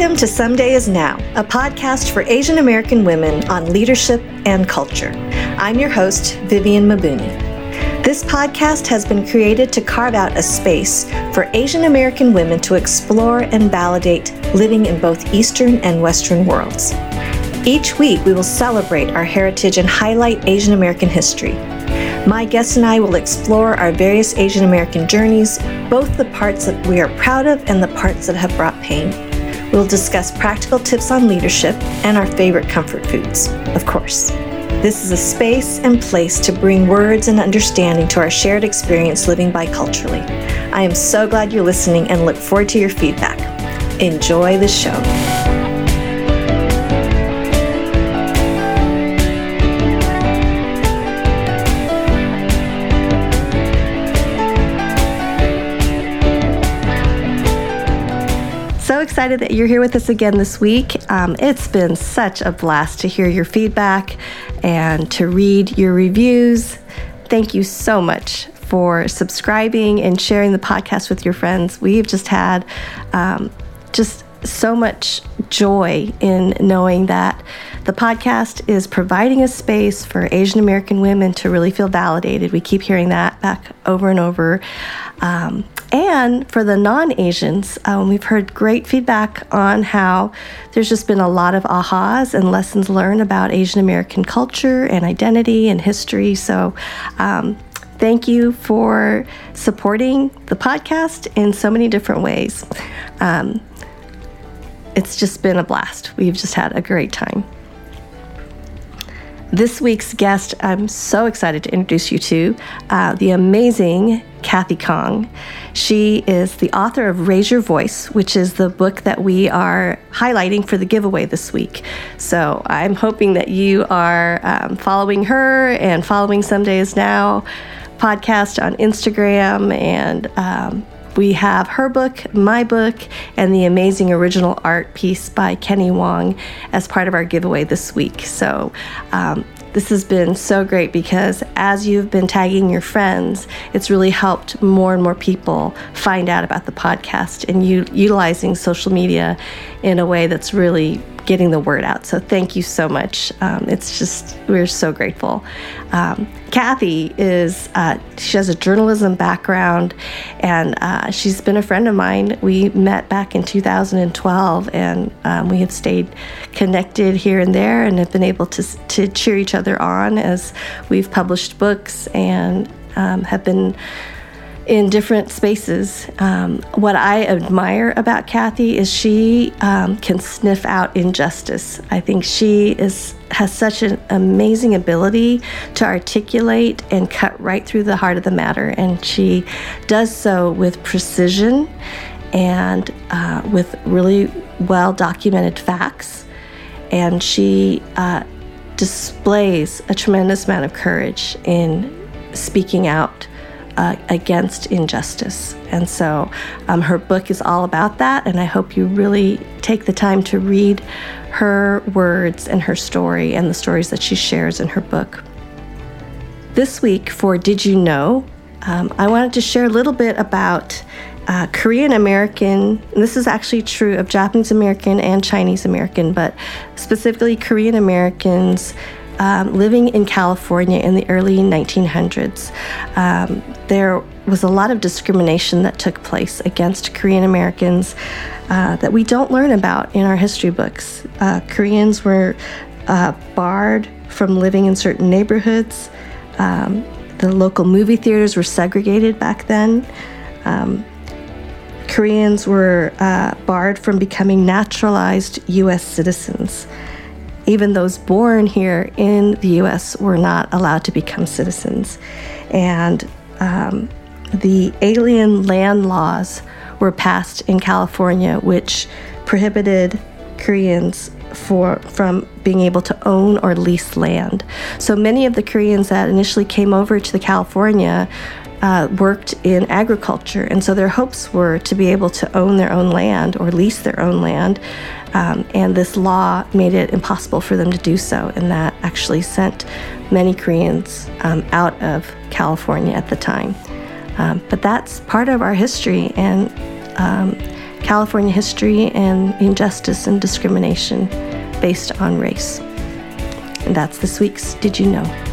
Welcome to Someday is Now, a podcast for Asian American women on leadership and culture. I'm your host, Vivian Mabuni. This podcast has been created to carve out a space for Asian American women to explore and validate living in both Eastern and Western worlds. Each week, we will celebrate our heritage and highlight Asian American history. My guests and I will explore our various Asian American journeys, both the parts that we are proud of and the parts that have brought pain. We'll discuss practical tips on leadership and our favorite comfort foods, of course. This is a space and place to bring words and understanding to our shared experience living biculturally. I am so glad you're listening and look forward to your feedback. Enjoy the show. Excited that you're here with us again this week. Um, it's been such a blast to hear your feedback and to read your reviews. Thank you so much for subscribing and sharing the podcast with your friends. We've just had um, just so much joy in knowing that the podcast is providing a space for Asian American women to really feel validated. We keep hearing that back over and over. Um, and for the non Asians, um, we've heard great feedback on how there's just been a lot of ahas and lessons learned about Asian American culture and identity and history. So, um, thank you for supporting the podcast in so many different ways. Um, it's just been a blast. We've just had a great time. This week's guest, I'm so excited to introduce you to uh, the amazing Kathy Khang. She is the author of Raise Your Voice, which is the book that we are highlighting for the giveaway this week. So I'm hoping that you are um, following her and following Someday Is Now podcast on Instagram and um, we have her book, my book, and the amazing original art piece by Kenny Wong as part of our giveaway this week. So, um, this has been so great because as you've been tagging your friends, it's really helped more and more people find out about the podcast and utilizing social media in a way that's really getting the word out. So thank you so much. Um, it's just, we're so grateful. Um, Kathy is, uh, she has a journalism background and uh, she's been a friend of mine. We met back in 2012 and um, we have stayed connected here and there and have been able to, to cheer each other on as we've published books and um, have been in different spaces. Um, what I admire about Kathy is she um, can sniff out injustice. I think she is has such an amazing ability to articulate and cut right through the heart of the matter, and she does so with precision and uh, with really well documented facts. And she uh, displays a tremendous amount of courage in speaking out uh, against injustice. And so um, her book is all about that, and I hope you really take the time to read her words and her story and the stories that she shares in her book. This week, for Did You Know, um, I wanted to share a little bit about uh, Korean American, this is actually true of Japanese American and Chinese American, but specifically Korean Americans um, living in California in the early 1900s, um, there was a lot of discrimination that took place against Korean Americans uh, that we don't learn about in our history books. Uh, Koreans were uh, barred from living in certain neighborhoods. Um, the local movie theaters were segregated back then. Um, Koreans were uh, barred from becoming naturalized U.S. citizens even those born here in the US were not allowed to become citizens. And um, the alien land laws were passed in California, which prohibited Koreans for from being able to own or lease land. So many of the Koreans that initially came over to the California uh, worked in agriculture, and so their hopes were to be able to own their own land or lease their own land. Um, and this law made it impossible for them to do so, and that actually sent many Koreans um, out of California at the time. Um, but that's part of our history, and um, California history and injustice and discrimination based on race. And that's this week's Did You Know?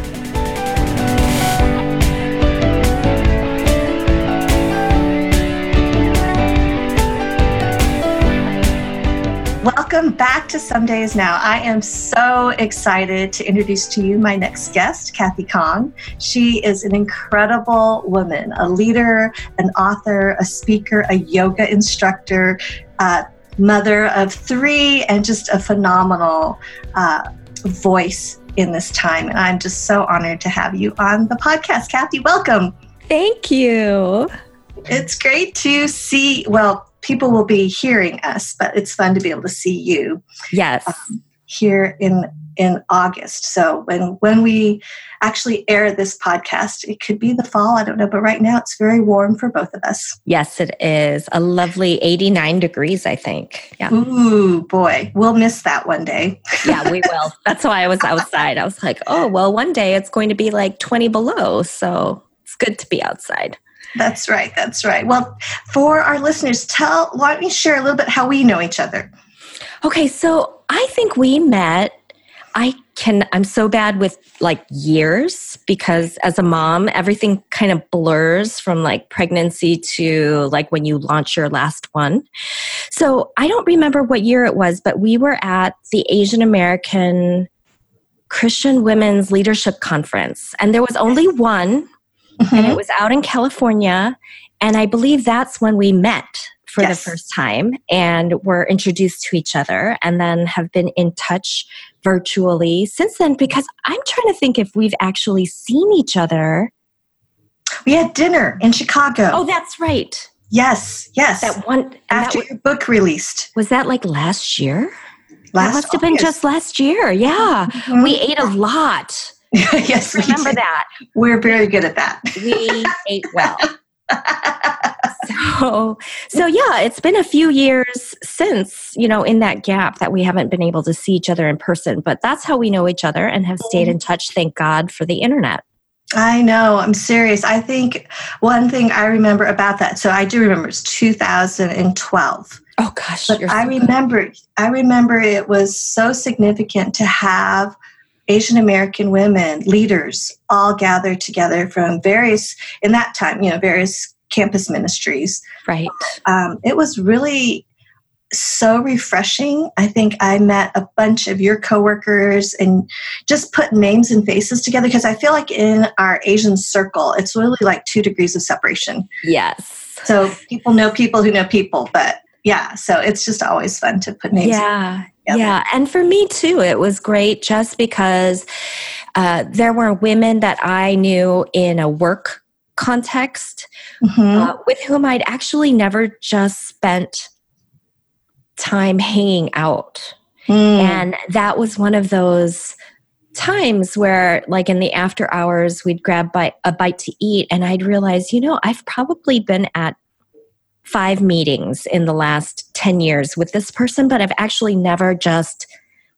Welcome back to Some Days Now. I am so excited to introduce to you my next guest, Kathy Khang. She is an incredible woman, a leader, an author, a speaker, a yoga instructor, uh, mother of three, and just a phenomenal uh, voice in this time. And I'm just so honored to have you on the podcast. Kathy, welcome. Thank you. It's great to see, well, people will be hearing us, but it's fun to be able to see you. Yes. Um, here in in August. So when when we actually air this podcast, it could be the fall. I don't know, but right now it's very warm for both of us. Yes, it is a lovely 89 degrees. I think. Yeah. Ooh, boy, we'll miss that one day. yeah, we will. That's why I was outside. I was like, oh well, one day it's going to be like 20 below, so it's good to be outside. That's right. That's right. Well, for our listeners, tell, why don't you share a little bit how we know each other? Okay, so I think we met. I can, I'm so bad with like years because as a mom, everything kind of blurs from like pregnancy to like when you launch your last one. So I don't remember what year it was, but we were at the Asian American Christian Women's Leadership Conference, and there was only one mm-hmm. and it mm-hmm. was out in California. And I believe that's when we met for yes. the first time and were introduced to each other and then have been in touch virtually since then because I'm trying to think if we've actually seen each other. We had dinner in Chicago. Oh, that's right. Yes, yes. That one after that your book released. Was that like last year? Last that must have been just last year. Yeah. Mm-hmm. We ate a lot. yes, remember that. We're very good at that. we ate well. so so yeah it's been a few years since you know in that gap that we haven't been able to see each other in person but that's how we know each other and have stayed mm-hmm. in touch thank god for the internet I know. I'm serious. I think one thing I remember about that. So I do remember it's 2012. Oh gosh. But I remember. I remember it was so significant to have Asian American women, leaders, all gathered together from various, in that time, you know, various campus ministries. Right. Um, it was really so refreshing. I think I met a bunch of your coworkers and just put names and faces together because I feel like in our Asian circle, it's really like two degrees of separation. Yes. So people know people who know people, but yeah, so it's just always fun to put names. Yeah. Yeah. And for me too, it was great just because uh, there were women that I knew in a work context mm-hmm. uh, with whom I'd actually never just spent time hanging out. Mm. And that was one of those times where like in the after hours we'd grab bite, a bite to eat and i'd realize you know i've probably been at five meetings in the last 10 years with this person, but I've actually never just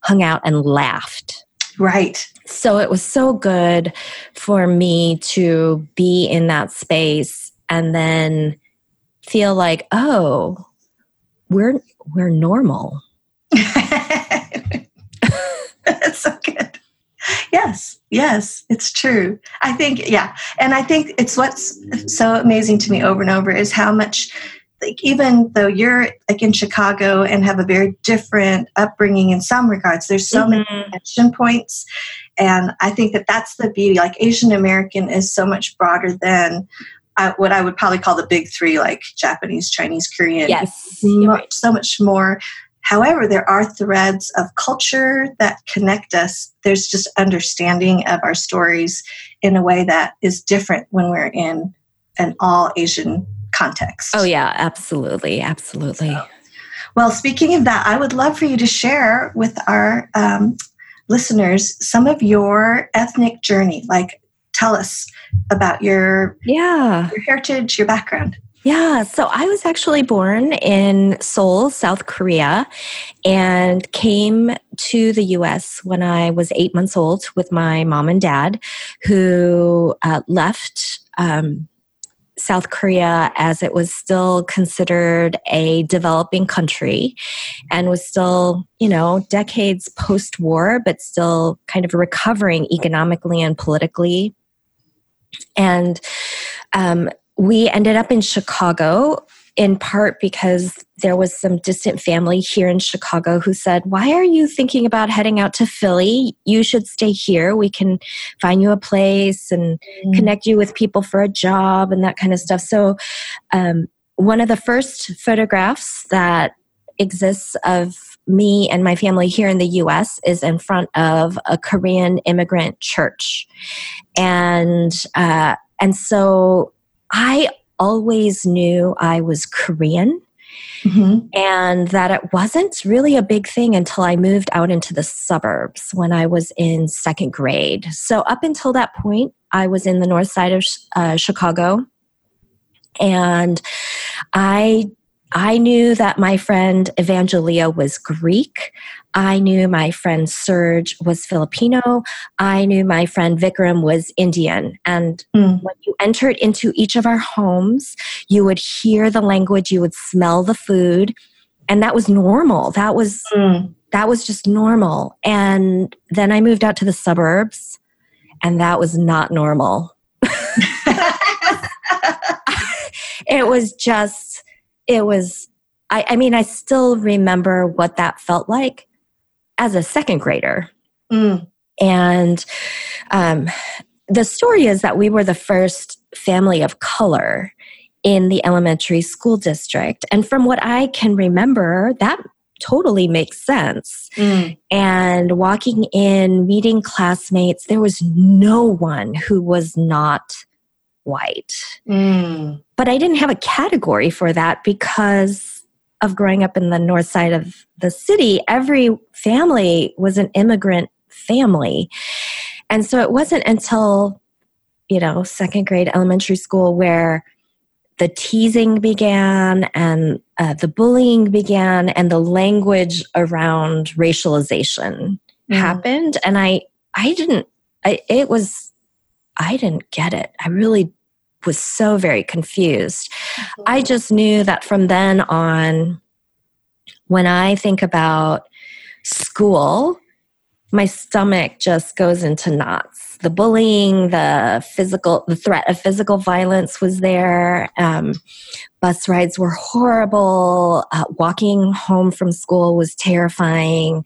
hung out and laughed. Right. So it was so good for me to be in that space and then feel like, oh, we're we're normal. That's so good. Yes, yes, it's true. I think, yeah. And I think it's what's so amazing to me over and over is how much like even though you're like in Chicago and have a very different upbringing in some regards, there's so mm-hmm. many connection points, and I think that that's the beauty. Like Asian American is so much broader than uh, what I would probably call the big three, like Japanese, Chinese, Korean. Yes, much, so much more. However, there are threads of culture that connect us. There's just understanding of our stories in a way that is different when we're in an all Asian context. Oh, yeah, absolutely. Absolutely. So, well, speaking of that, I would love for you to share with our um, listeners some of your ethnic journey. Like, tell us about your yeah your heritage, your background. Yeah, so I was actually born in Seoul, South Korea, and came to the US when I was eight months old with my mom and dad, who uh, left um, South Korea as it was still considered a developing country and was still, you know, decades post war, but still kind of recovering economically and politically. And um, we ended up in Chicago in part because there was some distant family here in Chicago who said, Why are you thinking about heading out to Philly? You should stay here. We can find you a place and mm. connect you with people for a job and that kind of stuff. So, um, one of the first photographs that exists of me and my family here in the US is in front of a Korean immigrant church. And, uh, and so I always knew I was Korean. Mm-hmm. And that it wasn't really a big thing until I moved out into the suburbs when I was in second grade. So, up until that point, I was in the north side of uh, Chicago. And I I knew that my friend Evangelia was Greek. I knew my friend Serge was Filipino. I knew my friend Vikram was Indian. And mm. when you entered into each of our homes, you would hear the language, you would smell the food, and that was normal. That was mm. that was just normal. And then I moved out to the suburbs, and that was not normal. it was just it was I, I, mean i still remember what that felt like as a second grader mm. and um, the story is that we were the first family of color in the elementary school district and from what i can remember that totally makes sense. Mm. And walking in, meeting classmates, there was no one who was not white. Mm. But I didn't have a category for that because of growing up in the north side of the city. Every family was an immigrant family. And so it wasn't until, you know, second grade elementary school where the teasing began and uh, the bullying began and the language around racialization mm. happened. And I, I didn't, I, it was I didn't get it. I really was so very confused. I just knew that from then on, when I think about school, my stomach just goes into knots. The bullying, the physical, the threat of physical violence was there. Um, bus rides were horrible. Uh, walking home from school was terrifying.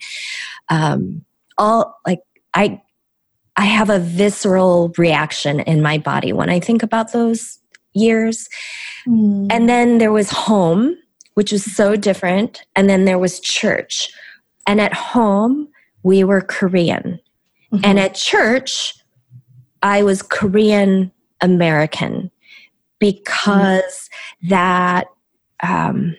Um, all like I I have a visceral reaction in my body when I think about those years. Mm. And then there was home, which was so different. And then there was church. And at home, we were Korean. Mm-hmm. And at church, I was Korean American because mm. that um,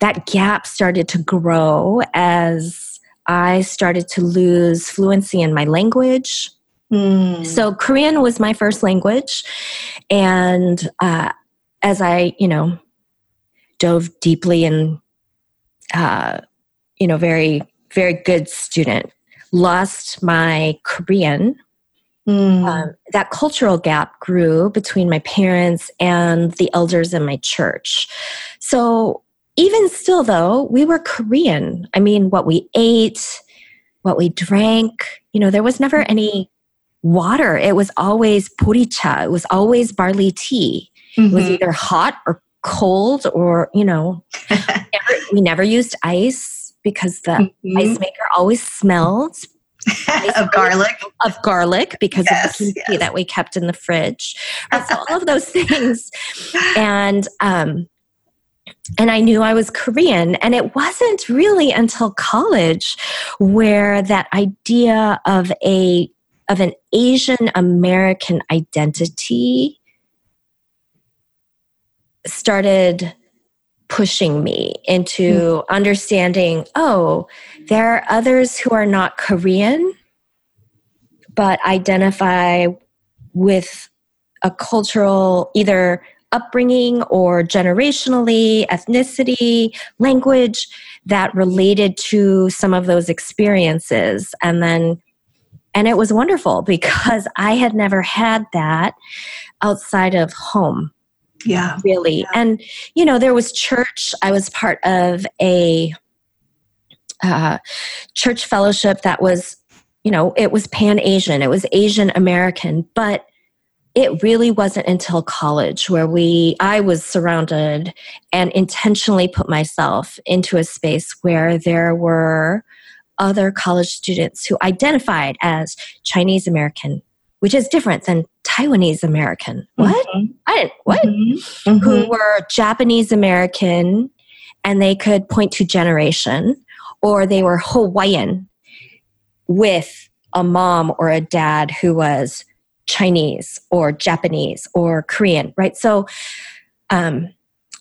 that gap started to grow as I started to lose fluency in my language. Mm. So Korean was my first language, and uh, as I, you know, dove deeply and, uh, you know, very very good student, lost my Korean. Mm. Um, that cultural gap grew between my parents and the elders in my church. So even still, though, we were Korean. I mean, what we ate, what we drank, you know, there was never any water. It was always boricha. It was always barley tea. Mm-hmm. It was mm-hmm. either hot or cold or, you know, never, we never used ice because the mm-hmm. ice maker always smelled of garlic of garlic because yes, of the kimchi yes. that we kept in the fridge so all of those things and um and I knew I was Korean. And it wasn't really until college where that idea of a of an Asian American identity started pushing me into mm. understanding oh, there are others who are not Korean, but identify with a cultural either upbringing or generationally, ethnicity, language that related to some of those experiences. And then, and it was wonderful because I had never had that outside of home. Yeah. Really. Yeah. And, you know, there was church. I was part of a uh, church fellowship that was, you know, it was Pan Asian, it was Asian American, but it really wasn't until college where we i was surrounded and intentionally put myself into a space where there were other college students who identified as chinese american which is different than taiwanese american what Mhm. i didn't what Mhm. who Mhm. were japanese american and they could point to generation or they were hawaiian with a mom or a dad who was Chinese or Japanese or Korean, right? So, um,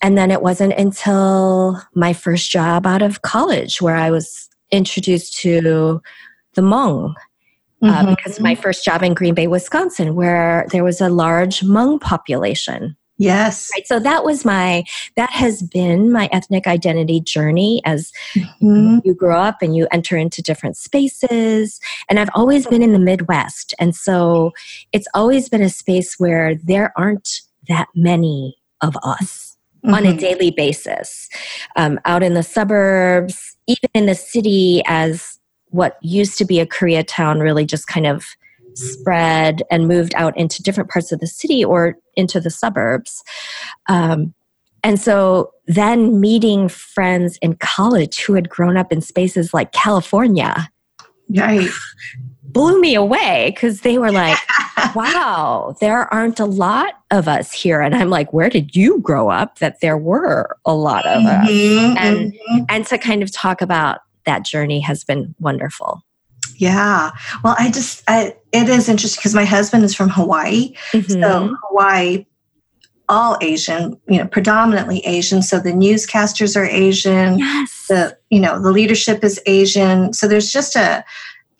and then it wasn't until my first job out of college where I was introduced to the Hmong. Uh, Mhm. because my first job in Green Bay, Wisconsin, where there was a large Hmong population. Yes. Right. So that was my, that has been my ethnic identity journey as Mhm. you grow up and you enter into different spaces. And I've always been in the Midwest. And so it's always been a space where there aren't that many of us on a Mhm. daily basis. Um, out in the suburbs, even in the city, as what used to be a Koreatown really just kind of spread and moved out into different parts of the city or into the suburbs. Um, and so then meeting friends in college who had grown up in spaces like California Right. blew me away because they were like, wow, there aren't a lot of us here. And I'm like, where did you grow up that there were a lot of us? Mhm. And- Mhm. And to kind of talk about that journey has been wonderful. yeah. Well, I just, I, it is interesting because my husband is from Hawaii. Mhm. So Hawaii, all Asian, you know, predominantly Asian. So the newscasters are Asian. yes. The you know the leadership is Asian. So there's just a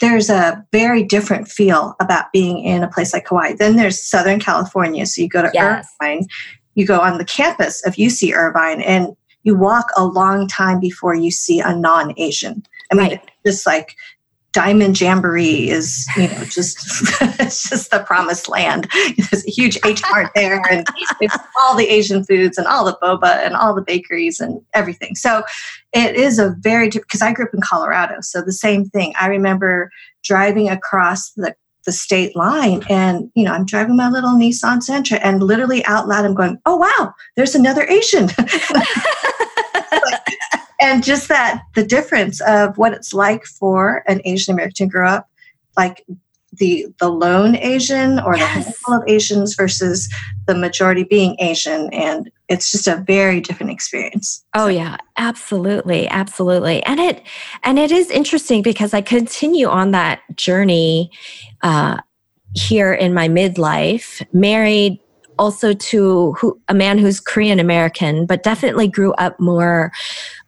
there's a very different feel about being in a place like Hawaii. Then there's Southern California. So you go to Yes. Irvine, you go on the campus of UC Irvine, and you walk a long time before you see a non-Asian. I mean, Right. just like Diamond Jamboree is, you know, just it's just the promised land. There's a huge H Mart there, and it's all the Asian foods and all the boba and all the bakeries and everything. So it is a very because I grew up in Colorado, so the same thing. I remember driving across the the state line, and you know, I'm driving my little Nissan Sentra, and literally out loud, I'm going, "Oh wow, there's another Asian." and just that the difference of what it's like for an Asian American to grow up, like the the lone Asian or the Yes. handful of Asians versus the majority being Asian, and it's just a very different experience. Oh yeah, absolutely, absolutely. And it and it is interesting because I continue on that journey uh, here in my midlife, married also to who, a man who's Korean American, but definitely grew up more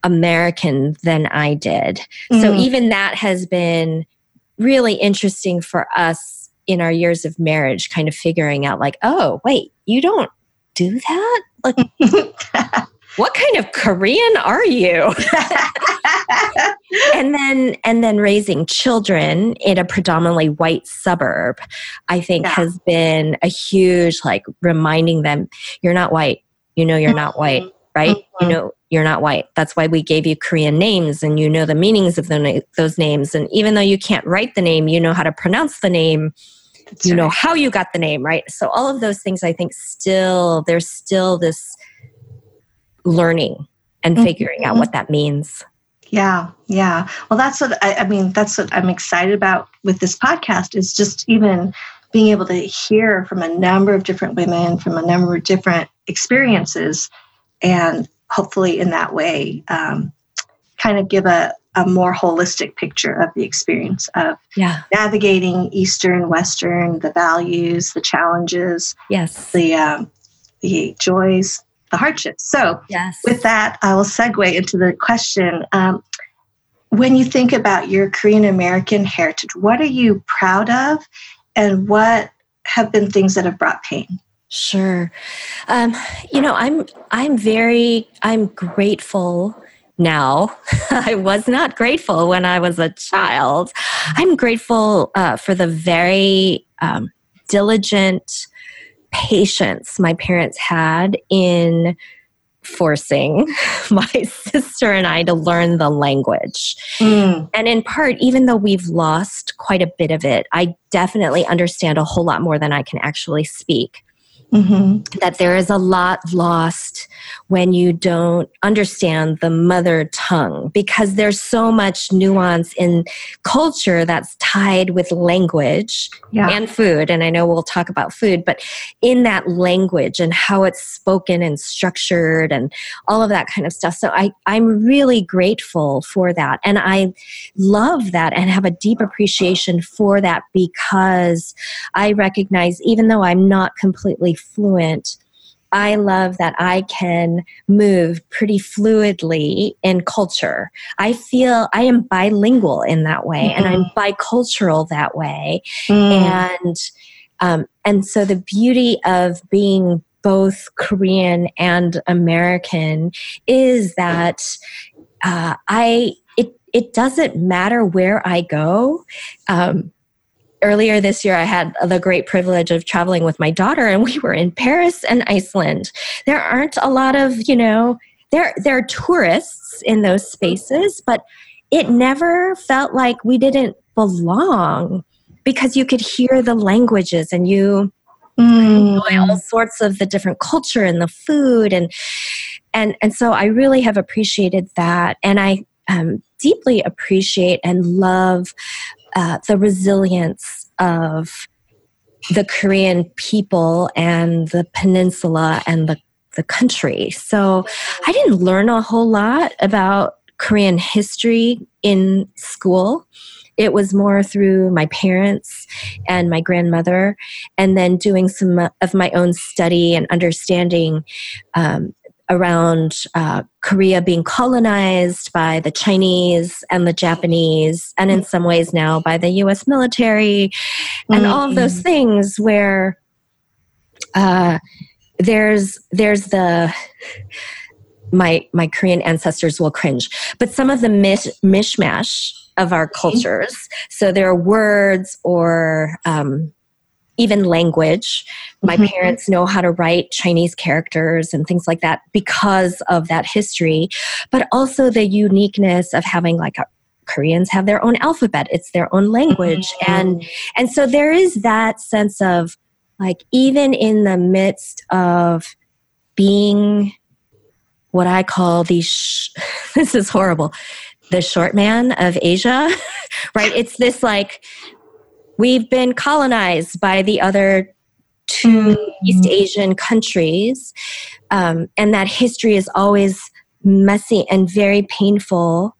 American than I did. So Mhm. even that has been really interesting for us in our years of marriage, kind of figuring out like, oh, wait, you don't do that? Like, what kind of Korean are you? and then and then raising children in a predominantly white suburb, I think Yeah. has been a huge like reminding them you're not white. You know you're not white, right? You Mhm. know you're not white. That's why we gave you Korean names and you know the meanings of the, those names. And even though you can't write the name, you know how to pronounce the name That's you know how you got the name right so all of those things i think still there's still this learning and Mhm. figuring out what that means Yeah, yeah. Well, that's what I, I mean. That's what I'm excited about with this podcast is just even being able to hear from a number of different women from a number of different experiences, and hopefully in that way, um, kind of give a, a more holistic picture of the experience of yeah navigating Eastern, Western, the values, the challenges, yes the um, the joys, the hardships. So yes with that, I will segue into the question. Um, when you think about your Korean American heritage, what are you proud of, and what have been things that have brought pain? Sure. Um, you know, I'm I'm very I'm grateful now. I was not grateful when I was a child. I'm grateful uh, for the very um, diligent patience my parents had in forcing my sister and I to learn the language. Mm. And in part, even though we've lost quite a bit of it, I definitely understand a whole lot more than I can actually speak. Mm-hmm. That there is a lot lost when you don't understand the mother tongue because there's so much nuance in culture that's tied with language yeah. and food. And I know we'll talk about food, but in that language and how it's spoken and structured and all of that kind of stuff. So I, I'm really grateful for that. And I love that and have a deep appreciation for that because I recognize, even though I'm not completely fluent, I love that I can move pretty fluidly in culture. I feel I am bilingual in that way, mm-hmm. and I'm mm-hmm. bicultural that way. Mm. And um, and so the beauty of being both Korean and American is that uh, I it it doesn't matter where I go. Um, earlier this year, I had the great privilege of traveling with my daughter, and we were in Paris and Iceland. There aren't a lot of, you know, there there are tourists in those spaces, but it never felt like we didn't belong because you could hear the languages and you mm. enjoy all sorts of the different culture and the food and and and so I really have appreciated that, and I um, deeply appreciate and love uh, the resilience of the Korean people and the peninsula and the, the country. So I didn't learn a whole lot about Korean history in school. It was more through my parents and my grandmother, and then doing some of my own study and understanding um, around uh, Korea being colonized by the Chinese and the Japanese, and in some ways now by the US military, and mm-hmm. all of those things where uh, there's there's the my my Korean ancestors will cringe, but some of the mish, mishmash of our cultures. So there are words or um, even language. My mm-hmm. parents know how to write Chinese characters and things like that because of that history, but also the uniqueness of having like a Koreans have their own alphabet, it's their own language. Mm-hmm. And and so there is that sense of like even in the midst of being what I call the sh- this is horrible the short man of Asia, right? It's this like we've been colonized by the other 2 mm-hmm. East Asian countries, um, and that history is always messy and very painful.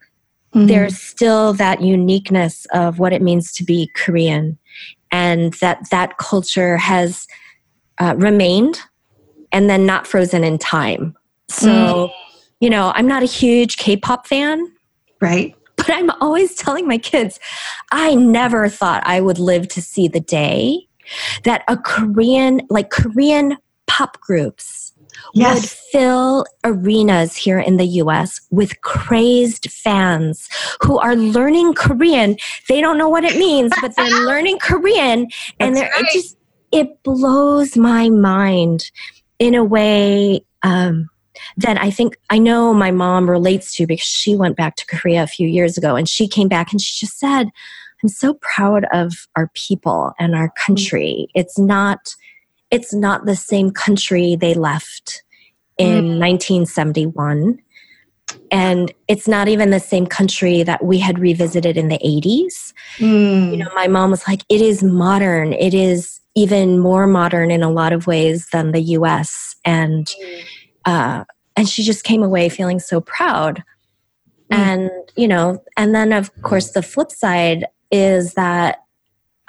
Mm-hmm. There's still that uniqueness of what it means to be Korean, and that that culture has uh, remained and then not frozen in time. So, mm. you know, I'm not a huge K-pop fan, right? But I'm always telling my kids, I never thought I would live to see the day that a Korean, like Korean pop groups, yes. would fill arenas here in the US with crazed fans who are learning Korean. They don't know what it means, but they're learning Korean and right. it just it blows my mind in a way um, that I think I know my mom relates to because she went back to Korea a few years ago and she came back and she just said, I'm so proud of our people and our country. Mm-hmm. It's not it's not the same country they left in mm. 1971 and it's not even the same country that we had revisited in the 80s. Mm. You know, my mom was like it is modern. It is even more modern in a lot of ways than the US and mm. uh, and she just came away feeling so proud mm. and you know and then of course the flip side is that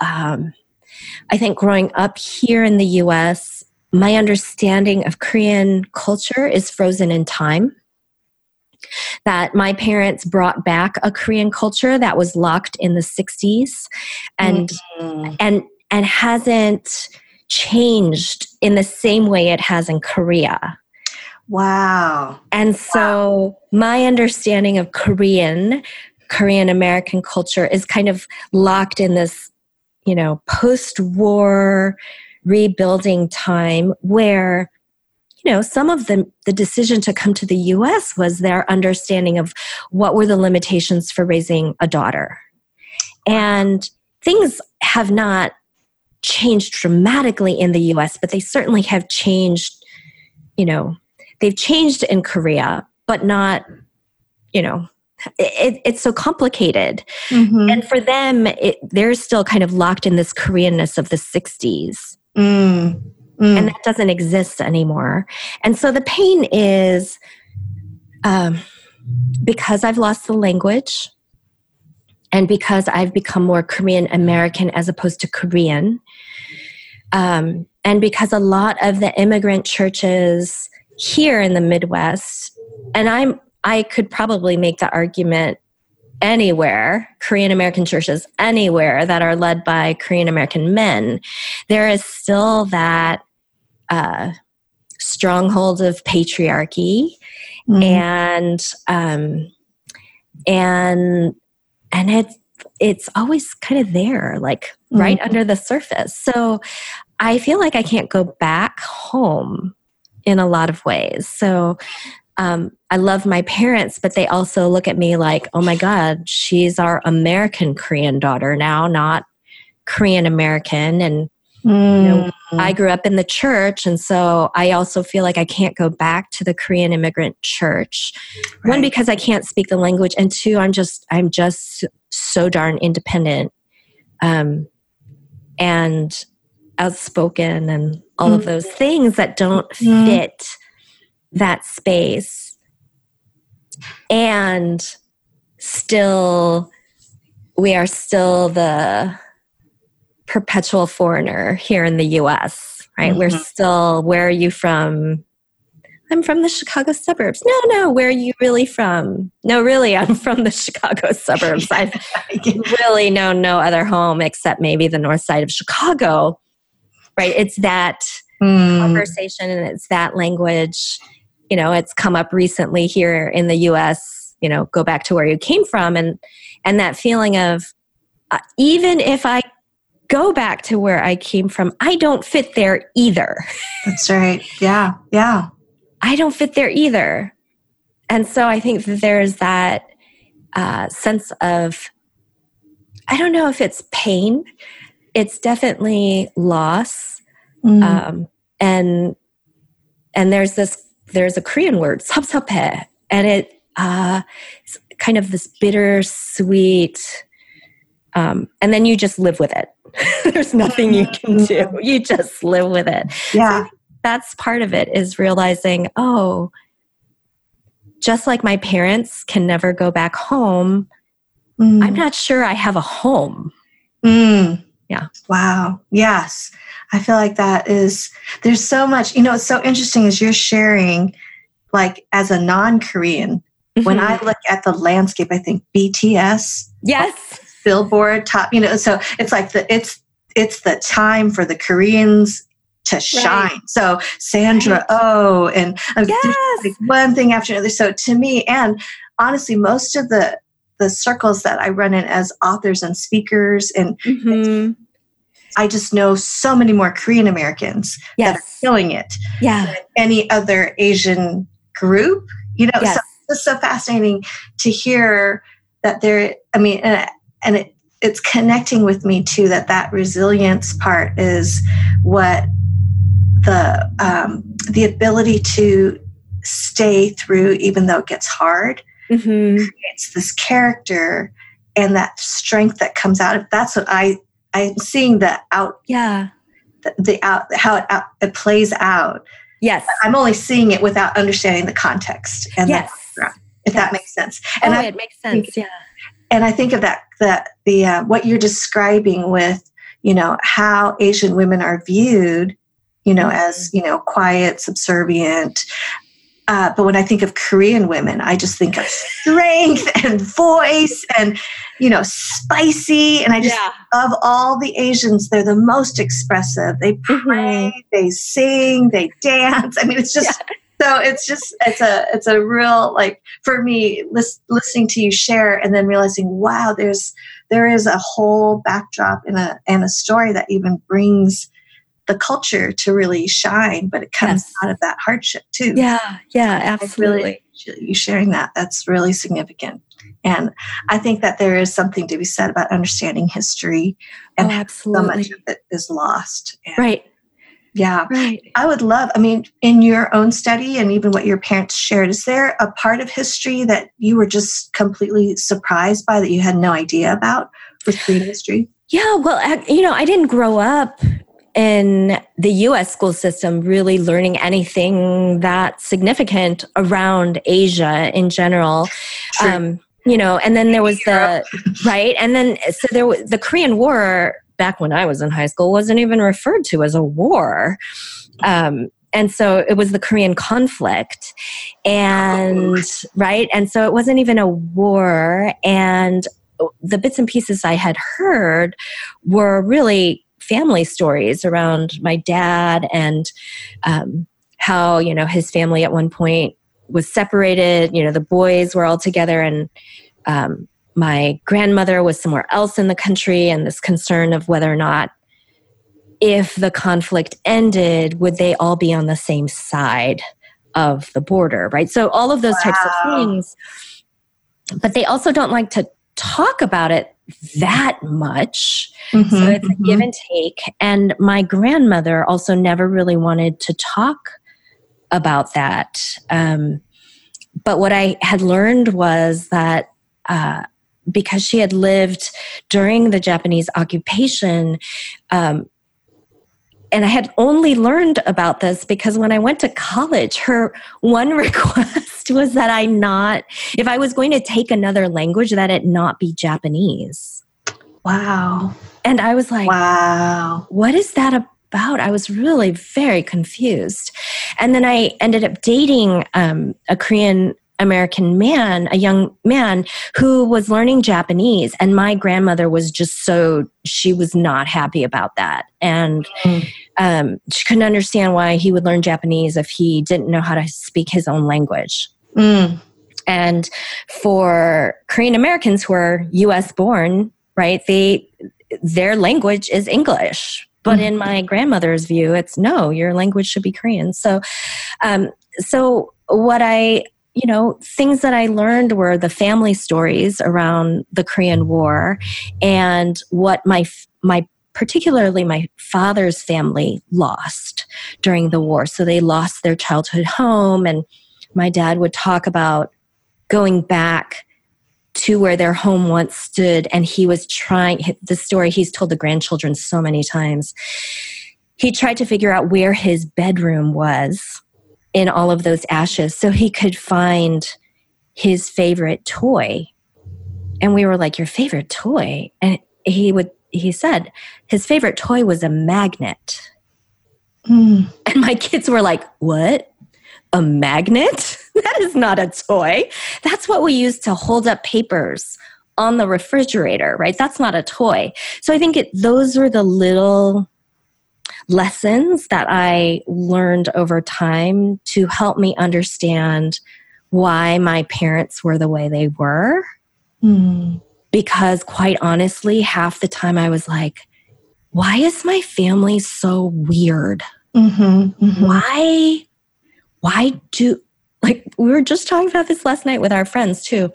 um, i think growing up here in the us my understanding of korean culture is frozen in time that my parents brought back a korean culture that was locked in the 60s and mm. and and hasn't changed in the same way it has in korea Wow. And so wow. my understanding of Korean, Korean American culture is kind of locked in this, you know, post war rebuilding time where you know some of the the decision to come to the US was their understanding of what were the limitations for raising a daughter and things have not changed dramatically in the US but they certainly have changed you know they've changed in Korea but not you know it, it's so complicated mm-hmm. and for them it, they're still kind of locked in this koreanness of the 60s mm. Mm. And that doesn't exist anymore. And so the pain is um, because I've lost the language and because I've become more Korean American as opposed to Korean. Um, and because a lot of the immigrant churches here in the Midwest, and I'm I could probably make the argument anywhere, Korean American churches anywhere that are led by Korean American men, there is still that uh, stronghold of patriarchy mm. and um, and and it's it's always kind of there like mm. right under the surface so i feel like i can't go back home in a lot of ways so um, i love my parents but they also look at me like oh my god she's our american korean daughter now not korean american and Mm. You know, I grew up in the church, and so I also feel like I can't go back to the Korean immigrant church. Right. One, because I can't speak the language, and two, I'm just I'm just so darn independent, um, and outspoken, and all mm. of those things that don't mm. fit that space, and still, we are still the perpetual foreigner here in the US, right? Mm-hmm. We're still, where are you from? I'm from the Chicago suburbs. No, no, where are you really from? No, really, I'm from the Chicago suburbs. I've really known no other home except maybe the north side of Chicago, right? It's that mm. conversation and it's that language. You know, it's come up recently here in the US, you know, go back to where you came from and and that feeling of uh, even if I go back to where I came from, I don't fit there either. That's right. Yeah. Yeah. I don't fit there either. And so I think that there's that uh, sense of, I don't know if it's pain, it's definitely loss. Mm. Um, and and there's this there's a Korean word, sapsape, and it uh, kind of this bitter sweet um, and then you just live with it there's nothing you can do you just live with it yeah so that's part of it is realizing oh just like my parents can never go back home mm. i'm not sure i have a home mm. Yeah. Wow. Yes. I feel like that is there's so much you know it's so interesting as you're sharing like as a non-korean mm-hmm. when i look at the landscape i think bts yes. billboard top you know so it's like the it's it's the time for the koreans to shine. Right. so sandra oh and yes. like one thing after another. So to me and honestly most of the the circles that i run in as authors and speakers and mm-hmm. I just know so many more Korean Americans yes. that are killing it yeah. than any other Asian group. You know, yes. so it's so fascinating to hear that there. I mean, and it, it's connecting with me too that that resilience part is what the um, the ability to stay through even though it gets hard mm-hmm. creates this character and that strength that comes out of that's what i i'm seeing the out yeah the, the out how it out, it plays out yes i'm only seeing it without understanding the context and yes. that if yes. that makes sense and oh, I, it makes sense yeah and I think of that that the uh, what you're describing with you know how Asian women are viewed, you know, as you know quiet, subservient. Uh, but when I think of Korean women, I just think of strength and voice and you know spicy. And I just yeah. of all the Asians, they're the most expressive. They pray, mm-hmm. they sing, they dance. I mean, it's just. Yeah so it's just it's a it's a real like for me lis- listening to you share and then realizing wow there's there is a whole backdrop and a and a story that even brings the culture to really shine, but it comes Yes. out of that hardship too. Yeah, yeah, absolutely. really you sharing that that's really significant and i think that there is something to be said about understanding history Oh, and how so much absolutely. of it is lost And Right, yeah right. i would love i mean in your own study and even what your parents shared is there a part of history that you were just completely surprised by that you had no idea about with korean history Yeah, well, you know, I didn't grow up in the US school system really learning anything that significant around Asia in general. Um, you know, and then there was the right, and then so there was the Korean War back when I was in high school wasn't even referred to as a war. Um, and so it was the Korean conflict, and right, and so it wasn't even a war. And the bits and pieces I had heard were really family stories around my dad and um, how you know his family at one point was separated. You know, the boys were all together, and um, my grandmother was somewhere else in the country, and this concern of whether or not if the conflict ended, would they all be on the same side of the border, right? So all of those types of things. But they also don't like to talk about it that much. So Mhm, it's a mhm. give and take. And my grandmother also never really wanted to talk about that. Um, but what I had learned was that uh, because she had lived during the Japanese occupation, um, and I had only learned about this because when I went to college, her one request was that I not, if I was going to take another language, that it not be Japanese. wow And I was like, wow what is that about? I was really very confused. And then I ended up dating um, a Korean American man, a young man who was learning Japanese. And my grandmother was just so, she was not happy about that. And Mm. um, she couldn't understand why he would learn Japanese if he didn't know how to speak his own language. Mm, And for Korean Americans who are US born, right, they their language is English. But in my grandmother's view, it's no, your language should be Korean. So um, so what I you know, things that I learned were the family stories around the Korean War and what my my particularly my father's family lost during the war. So they lost their childhood home and my dad would talk about going back to where their home once stood and he was trying the story he's told the grandchildren so many times he tried to figure out where his bedroom was in all of those ashes so he could find his favorite toy and we were like your favorite toy and he would he said his favorite toy was a magnet mm. and my kids were like, What? A magnet? That is not a toy. That's what we use to hold up papers on the refrigerator, right? That's not a toy. So I think it, those were the little lessons that I learned over time to help me understand why my parents were the way they were. Mm. Because quite honestly, half the time I was like, why is my family so weird? Mhm, mhm. why why do like we were just talking about this last night with our friends too.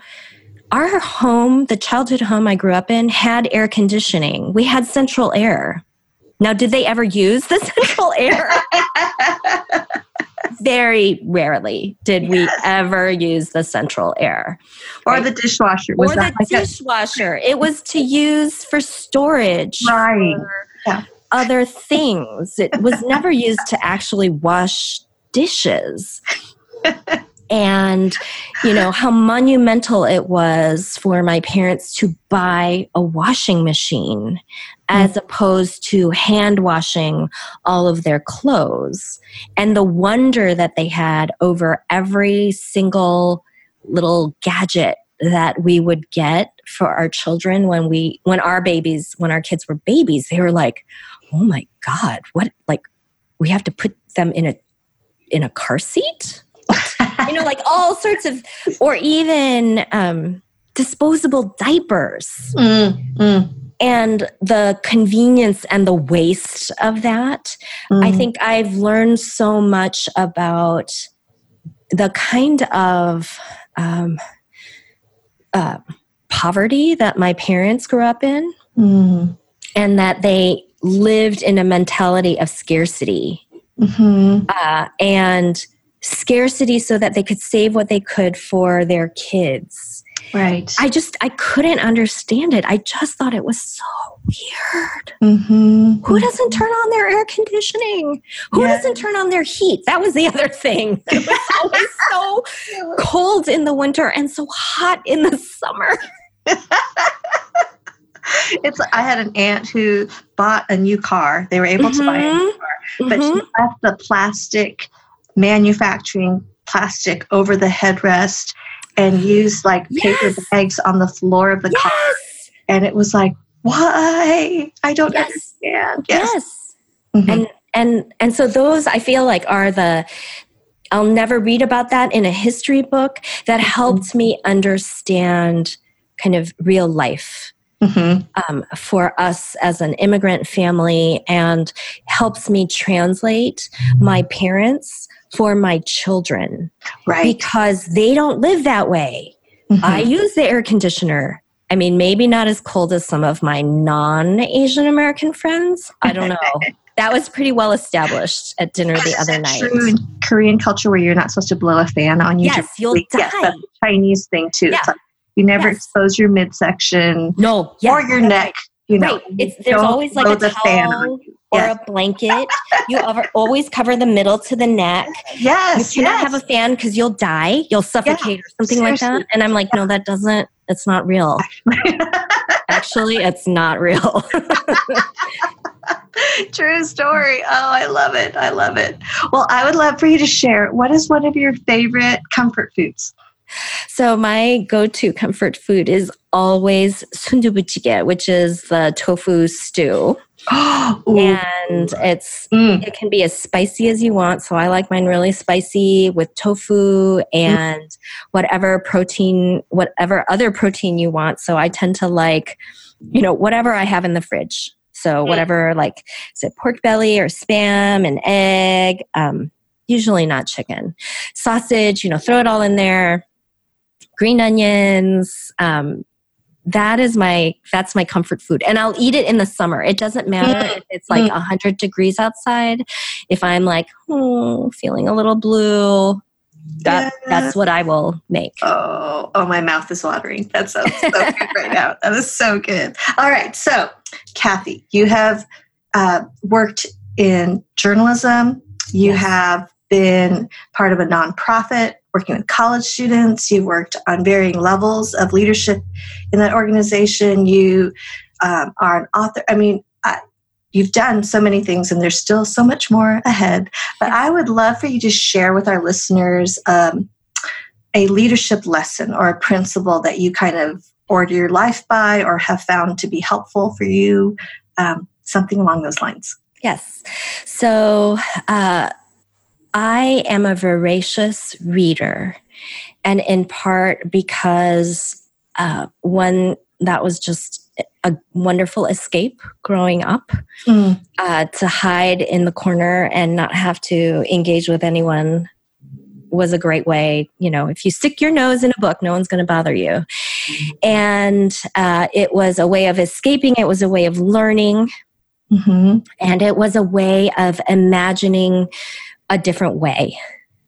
Our home the childhood home i grew up in had air conditioning. We had central air. Now did they ever use the central air? Very rarely did we ever use the central air. Or Right. the dishwasher. Was or the like a- dishwasher. It was to use for storage Right. for Yeah. other things. It was never used to actually wash dishes. And you know how monumental it was for my parents to buy a washing machine as opposed to hand washing all of their clothes. And the wonder that they had over every single little gadget that we would get for our children when we when our babies when our kids were babies they were like oh my god what like we have to put them in a in a car seat you know like all sorts of or even um disposable diapers Mm, mm. and the convenience and the waste of that. Mm. I think I've learned so much about the kind of um, uh, poverty that my parents grew up in, mm. and that they lived in a mentality of scarcity. Mm-hmm. Uh, and scarcity so that they could save what they could for their kids. Right. I just I couldn't understand it. I just thought it was so weird. Mm-hmm. Who doesn't turn on their air conditioning? Who yeah. doesn't turn on their heat? That was the other thing. It was always so cold in the winter and so hot in the summer. it's I had an aunt who bought a new car. They were able mm-hmm. to buy a new mm-hmm. but she left the plastic manufacturing plastic over the headrest and used like yes. paper bags on the floor of the yes. car. And it was like, why? I don't yes. understand. Yes. yes. Mm-hmm. And and and so those I feel like are the I'll never read about that in a history book that mm-hmm. helped me understand kind of real life mm-hmm. um, for us as an immigrant family and helps me translate my parents for my children. Right. Because they don't live that way. Mm-hmm. I use the air conditioner. I mean, maybe not as cold as some of my non Asian American friends. I don't know. that was pretty well established at dinner the other night. True in Korean culture where you're not supposed to blow a fan on you. Yes, you'll die. Yes, that's a Chinese thing too. Yeah. Like you never yes. expose your midsection. No, yes, or your neck. You know, right. It's, there's always like a towel or yes. a blanket. you always cover the middle to the neck. Yes. You cannot yes. have a fan because you'll die. You'll suffocate or something Seriously. like that. And I'm like, no, that doesn't. It's not real. Actually, it's not real. True story. Oh, I love it. I love it. Well, I would love for you to share what is one of your favorite comfort foods? So my go-to comfort food is always sundubujjigae, which is the tofu stew. and it's mm. it can be as spicy as you want. So I like mine really spicy with tofu and mm. whatever protein, whatever other protein you want. So I tend to like, you know, whatever I have in the fridge. So mm. whatever, like, is it pork belly or spam and egg? Um, usually not chicken, sausage. You know, throw it all in there green onions. Um, that is my that's my comfort food and i'll eat it in the summer it doesn't matter mm. if it's like 100 mm. degrees outside if i'm like hmm, feeling a little blue that yeah. that's what i will make oh oh my mouth is watering that sounds so good right now that is so good all right so kathy you have uh, worked in journalism you yes. have been part of a nonprofit working with college students. you've worked on varying levels of leadership in that organization. You um, are an author. I mean, I, you've done so many things, and there's still so much more ahead. But I would love for you to share with our listeners um, a leadership lesson or a principle that you kind of order your life by or have found to be helpful for you, um, something along those lines. Yes. So, uh, I am a voracious reader, and in part because uh, one that was just a wonderful escape growing up mm. uh, to hide in the corner and not have to engage with anyone was a great way you know if you stick your nose in a book no one's going to bother you and uh, it was a way of escaping it was a way of learning mm-hmm. and it was a way of imagining a different way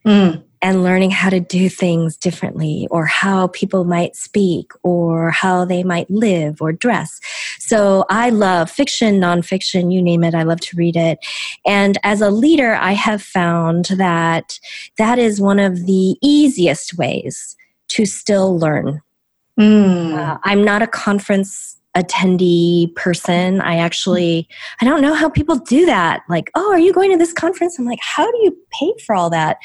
mm. and learning how to do things differently or how people might speak or how they might live or dress. So I love fiction, nonfiction, you name it. I love to read it. And as a leader, I have found that that is one of the easiest ways to still learn. Mm. Uh, I'm not a conference attendee person. I actually, I don't know how people do that. Like, oh, are you going to this conference? I'm like, how do you pay for all that?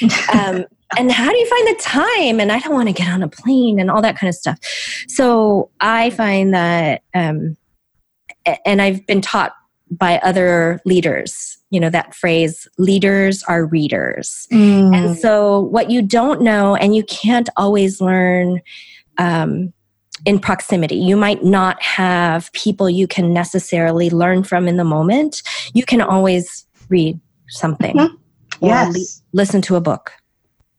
Um, and how do you find the time? And I don't want to get on a plane and all that kind of stuff. So I find that, um, and I've been taught by other leaders you know that phrase leaders are readers mm. and so what you don't know and you can't always learn um, in proximity. You might not have people you can necessarily learn from in the moment. You can always read something Mhm. or Yes. li- listen to a book.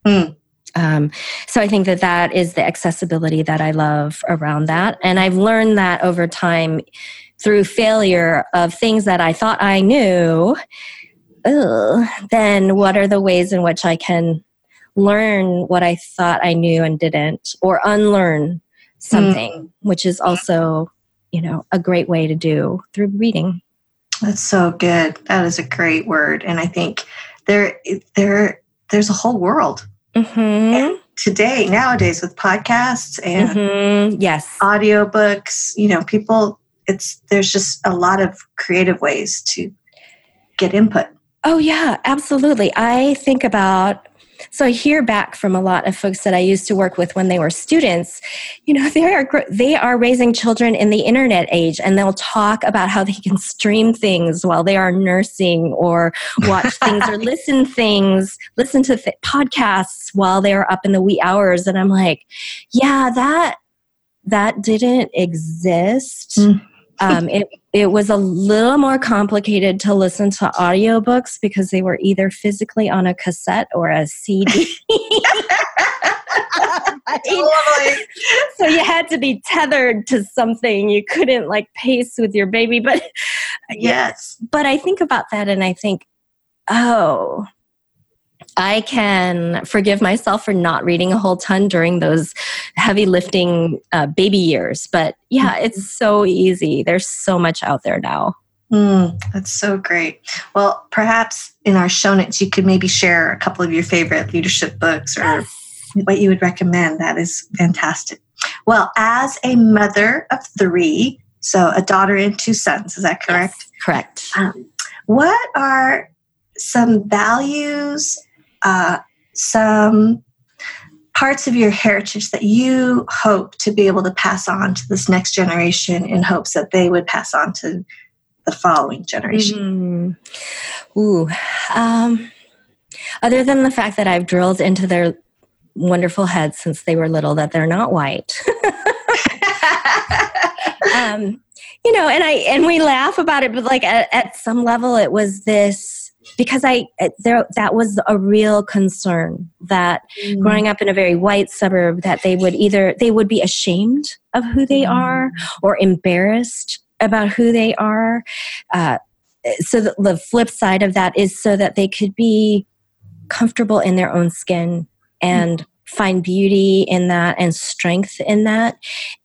Mm. Um, so I think that that is the accessibility that I love around that. And I've learned that over time through failure of things that I thought I knew. Ugh, then what are the ways in which I can learn what I thought I knew and didn't, or unlearn something, which is also, you know, a great way to do through reading. That's so good. That is a great word, and I think there there there's a whole world Mm-hmm. today nowadays with podcasts and Mm-hmm. Yes. audiobooks. You know, people. It's there's just a lot of creative ways to get input. Oh, yeah, absolutely. I think about, so I hear back from a lot of folks that I used to work with when they were students. You know, they are, they are raising children in the internet age and they'll talk about how they can stream things while they are nursing or watch things or listen things, listen to th- podcasts while they are up in the wee hours. And I'm like, yeah, that, that didn't exist. Mm. Um, it it was a little more complicated to listen to audiobooks because they were either physically on a cassette or a CD. Totally. so you had to be tethered to something. You couldn't like pace with your baby. But Yes. but I think about that and I think, oh, I can forgive myself for not reading a whole ton during those heavy lifting uh, baby years. But yeah, it's so easy. There's so much out there now. Mm, that's so great. Well, perhaps in our show notes, you could maybe share a couple of your favorite leadership books or what you would recommend. That is fantastic. Well, as a mother of three, so a daughter and two sons, is that correct? Yes, correct. Um, what are some values, uh, some parts of your heritage that you hope to be able to pass on to this next generation in hopes that they would pass on to the following generation? Mhm. Ooh. Um, other than the fact that I've drilled into their wonderful heads since they were little that they're not white. um, you know, and I and we laugh about it, but like at, at some level, it was this because I uh, there that was a real concern that mm. growing up in a very white suburb that they would either they would be ashamed of who they mm. are or embarrassed about who they are. Uh, so the, the flip side of that is so that they could be comfortable in their own skin and mm. Find beauty in that and strength in that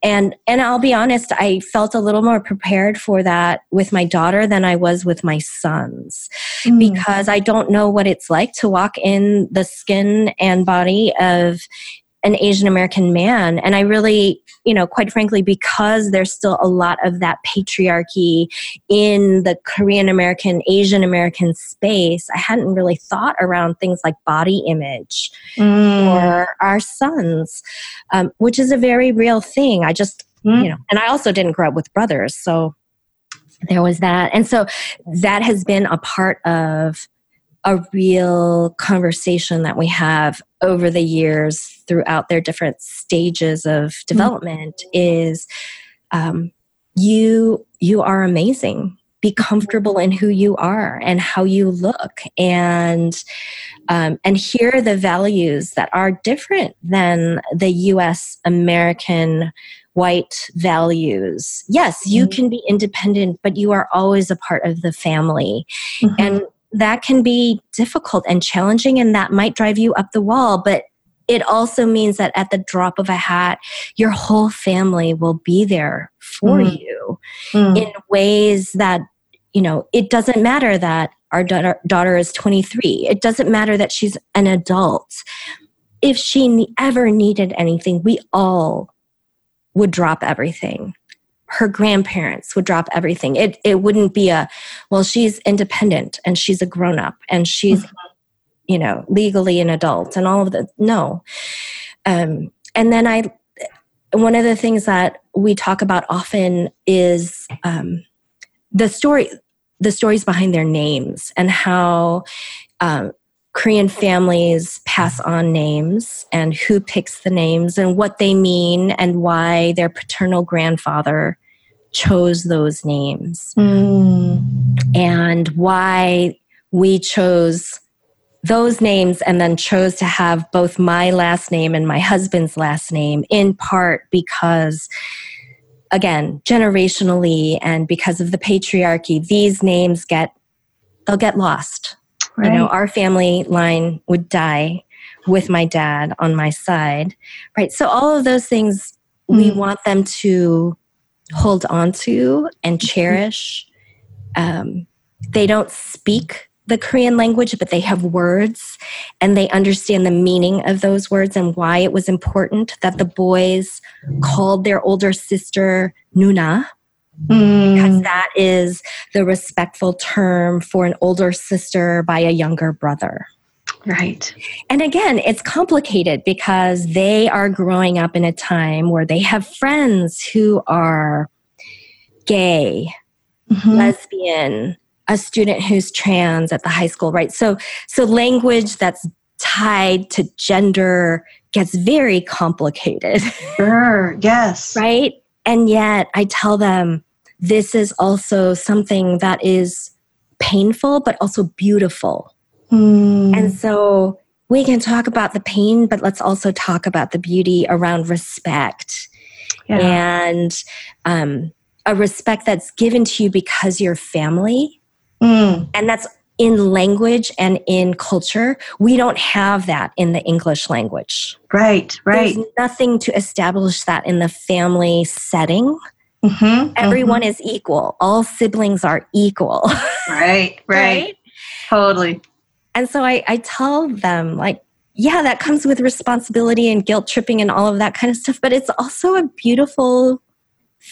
and and I'll be honest I felt a little more prepared for that with my daughter than I was with my sons Mm. because I don't know what it's like to walk in the skin and body of an Asian American man. And I really, you know, quite frankly, because there's still a lot of that patriarchy in the Korean American, Asian American space, I hadn't really thought around things like body image Mm. for our sons, um, which is a very real thing. I just, Mm. you know, and I also didn't grow up with brothers. So there was that. And so that has been a part of a real conversation that we have over the years throughout their different stages of development is um, you you are amazing. Be comfortable in who you are and how you look. And um, and hear the values that are different than the us american white values. Yes you Mhm. can be independent but you are always a part of the family. Mhm. and that can be difficult and challenging and that might drive you up the wall but it also means that at the drop of a hat your whole family will be there for Mhm. you Mm. in ways that you know it doesn't matter that our daughter, daughter is 23 it doesn't matter that she's an adult if she ne- ever needed anything we all would drop everything her grandparents would drop everything. It it wouldn't be a well she's independent and she's a grown up and she's you know legally an adult and all of the no. Um and then i one of the things that we talk about often is um, the story the stories behind their names and how um, Korean families pass on names and who picks the names and what they mean and why their paternal grandfather chose those names Mm. and why we chose those names and then chose to have both my last name and my husband's last name in part because again generationally and because of the patriarchy these names get they'll get lost Right. you know our family line would die with my dad on my side right so all of those things we Mm. want them to hold on to and cherish um, they don't speak the korean language but they have words and they understand the meaning of those words and why it was important that the boys called their older sister nuna because Mm. that is the respectful term for an older sister by a younger brother. Right. And again, it's complicated because they are growing up in a time where they have friends who are gay, Mhm. lesbian, a student who's trans at the high school, right? So so language that's tied to gender gets very complicated. Sure. Yes. right? And yet I tell them this is also something that is painful, but also beautiful. Mm. And so we can talk about the pain, but let's also talk about the beauty around respect yeah. and um, a respect that's given to you because you're family. Mm. And that's in language and in culture. We don't have that in the English language. Right. Right. There's nothing to establish that in the family setting. Mhm. everyone is equal all siblings are equal Mhm. Right. Right. Totally. And so I, I tell them like yeah that comes with responsibility and guilt tripping and all of that kind of stuff but it's also a beautiful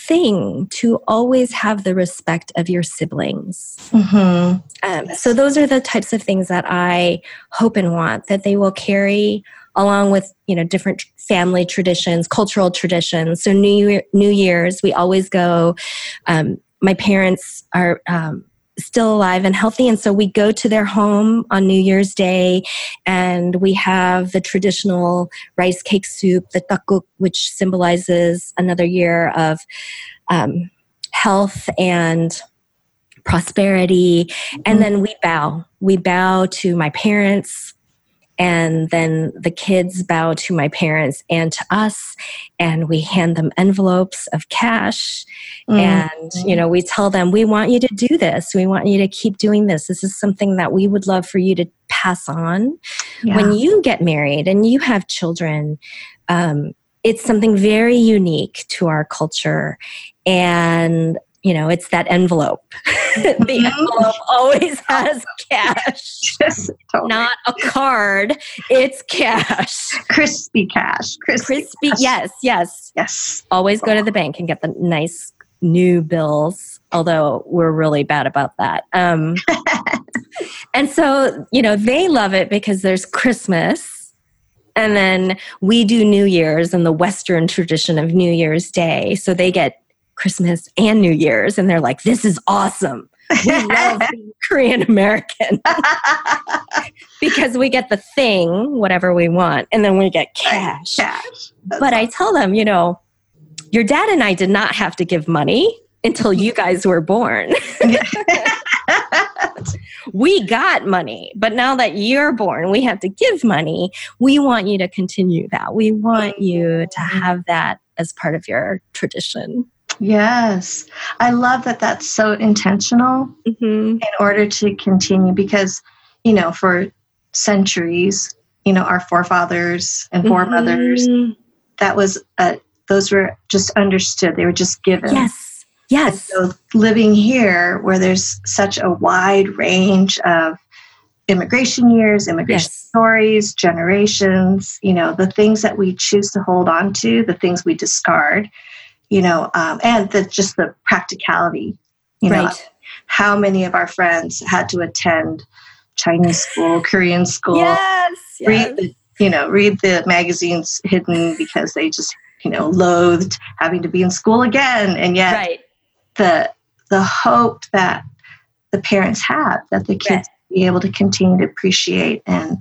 thing to always have the respect of your siblings. Hmm um, so those are the types of things that i hope and want that they will carry along with you know different family traditions cultural traditions. So new Year, new year's we always go um, my parents are um, still alive and healthy. And so we go to their home on new year's day and we have the traditional rice cake soup the tteokguk which symbolizes another year of um, health and prosperity. And then we bow. We bow to my parents and then the kids bow to my parents and to us and we hand them envelopes of cash. Mm. and you know we tell them we want you to do this. We want you to keep doing this. This is something that we would love for you to pass on. Yeah. when you get married and you have children um, it's something very unique to our culture. And you know it's that envelope the Mhm. envelope always has cash Yes, totally. not a card it's cash crispy cash. Crispy. crispy cash. yes yes Yes. always go to the bank and get the nice new bills although we're really bad about that um, and so you know they love it because there's christmas and then we do new year's and the western tradition of new year's day so they get christmas and new year's and they're like this is awesome we love being korean american because we get the thing whatever we want and then we get cash cash. but I tell them, you know, your dad and I did not have to give money until you guys were born. we got money, but now that you're born, we have to give money. We want you to continue that. We want you to mm-hmm. have that as part of your tradition. Yes. I love that that's so intentional Mm-hmm. in order to continue because, you know, for centuries, you know, our forefathers and foremothers, Mhm. that was, uh, those were just understood. They were just given. Yes. Yes. So living here, where there's such a wide range of immigration years, immigration Yes. stories, generations, you know, the things that we choose to hold on to, the things we discard, you know, um, and the, just the practicality, you know, right. how many of our friends had to attend Chinese school, Korean school, Yes. yes. read the, you know, read the magazines hidden because they just, you know, loathed having to be in school again, and yet Right. the the hope that the parents have that the kids be able to continue to appreciate and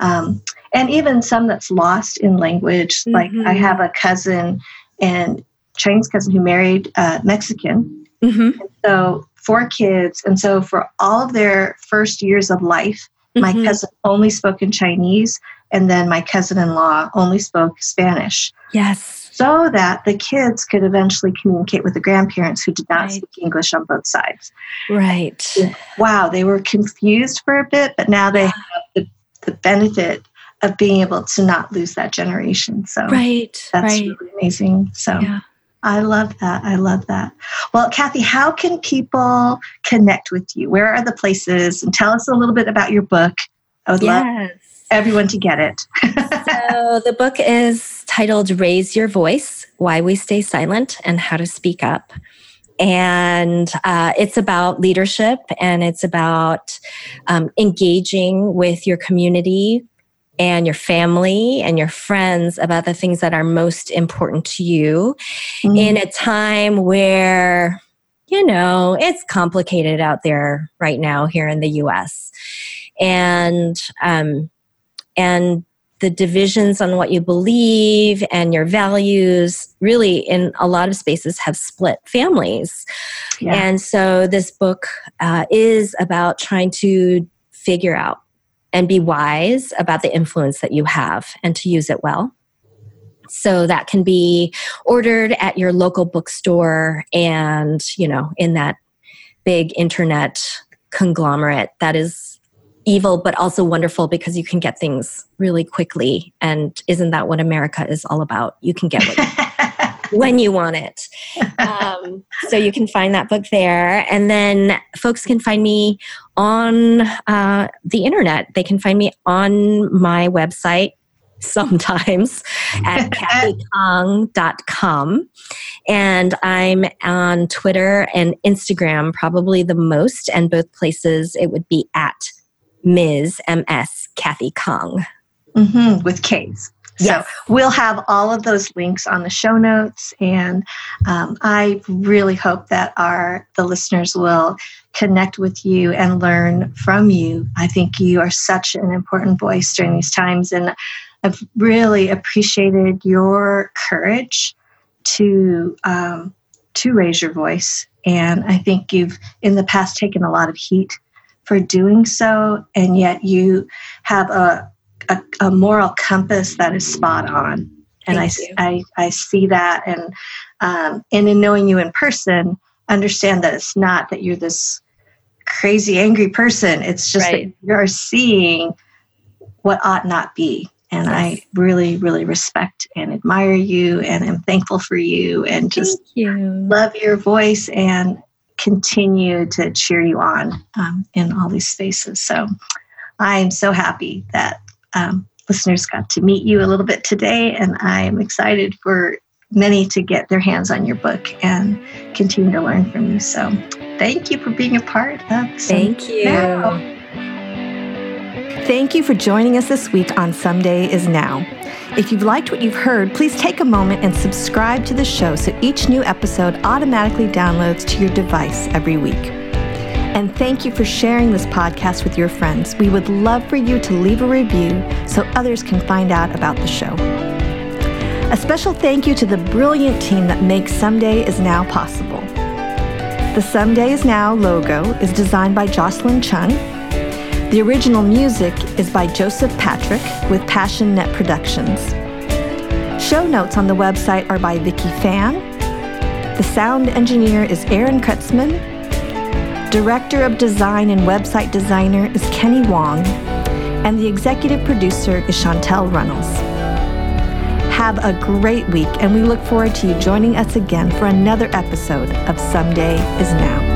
um, and even some that's lost in language. Mm-hmm. Like I have a cousin and Chinese cousin who married uh, Mexican. Mm-hmm. So four kids, and so for all of their first years of life, my mm-hmm. cousin only spoke in Chinese, and then my cousin-in-law only spoke Spanish. Yes so that the kids could eventually communicate with the grandparents who did not right. speak English on both sides. Right. Wow, they were confused for a bit, but now they have the, the benefit of being able to not lose that generation. So right, that's right. really amazing. So yeah. I love that. I love that. Well, Kathy, how can people connect with you? Where are the places? And tell us a little bit about your book. I would yes. love everyone to get it. so the book is titled Raise Your Voice Why We Stay Silent and How to Speak Up. And uh, it's about leadership and it's about um, engaging with your community and your family and your friends about the things that are most important to you mm-hmm. in a time where, you know, it's complicated out there right now here in the US. And um, and the divisions on what you believe and your values really in a lot of spaces have split families yeah. and so this book uh, is about trying to figure out and be wise about the influence that you have and to use it well. So that can be ordered at your local bookstore and you know in that big internet conglomerate that is evil but also wonderful because you can get things really quickly. And isn't that what america is all about? You can get it when you want it um, so you can find that book there and then folks can find me on uh, the internet they can find me on my website sometimes at kathykhang.com. And I'm on Twitter and Instagram probably the most, and both places it would be at Ms. MS Kathy Khang. Mm-hmm, with K's. Yes. So we'll have all of those links on the show notes, and um, I really hope that our the listeners will connect with you and learn from you. I think you are such an important voice during these times, and I've really appreciated your courage to um, to raise your voice. And I think you've in the past taken a lot of heat for doing so, and yet you have a, a, a moral compass that is spot on. And I, I, I, see that, and um, and in knowing you in person, understand that it's not that you're this crazy angry person. It's just right. that you're seeing what ought not be. And yes. I really, really respect and admire you and am thankful for you and just you. love your voice and continue to cheer you on um, in all these spaces. So I am so happy that um, listeners got to meet you a little bit today, and I'm excited for many to get their hands on your book and continue to learn from you. So thank you for being a part of. Thank you. Now. Thank you for joining us this week on Someday is Now. If you've liked what you've heard, please take a moment and subscribe to the show so each new episode automatically downloads to your device every week. And thank you for sharing this podcast with your friends. We would love for you to leave a review so others can find out about the show. A special thank you to the brilliant team that makes Someday is Now possible. The Someday is Now logo is designed by Jocelyn Chung the original music is by Joseph Patrick with Passion Net Productions. Show notes on the website are by Vicky Fan. The sound engineer is Aaron Kretzman. Director of Design and Website Designer is Kenny Wong. And the executive producer is Chantel Runnels. Have a great week, and we look forward to you joining us again for another episode of Someday is Now.